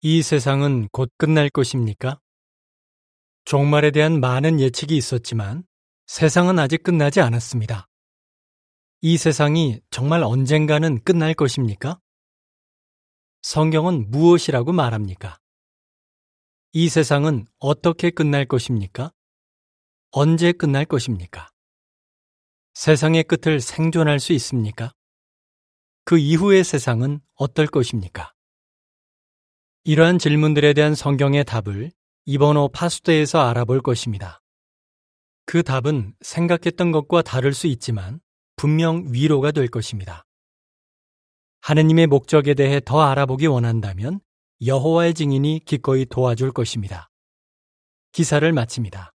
이 세상은 곧 끝날 것입니까? 종말에 대한 많은 예측이 있었지만 세상은 아직 끝나지 않았습니다. 이 세상이 정말 언젠가는 끝날 것입니까? 성경은 무엇이라고 말합니까? 이 세상은 어떻게 끝날 것입니까? 언제 끝날 것입니까? 세상의 끝을 생존할 수 있습니까? 그 이후의 세상은 어떨 것입니까? 이러한 질문들에 대한 성경의 답을 이번 호 파수대에서 알아볼 것입니다. 그 답은 생각했던 것과 다를 수 있지만 분명 위로가 될 것입니다. 하느님의 목적에 대해 더 알아보기 원한다면 여호와의 증인이 기꺼이 도와줄 것입니다. 기사를 마칩니다.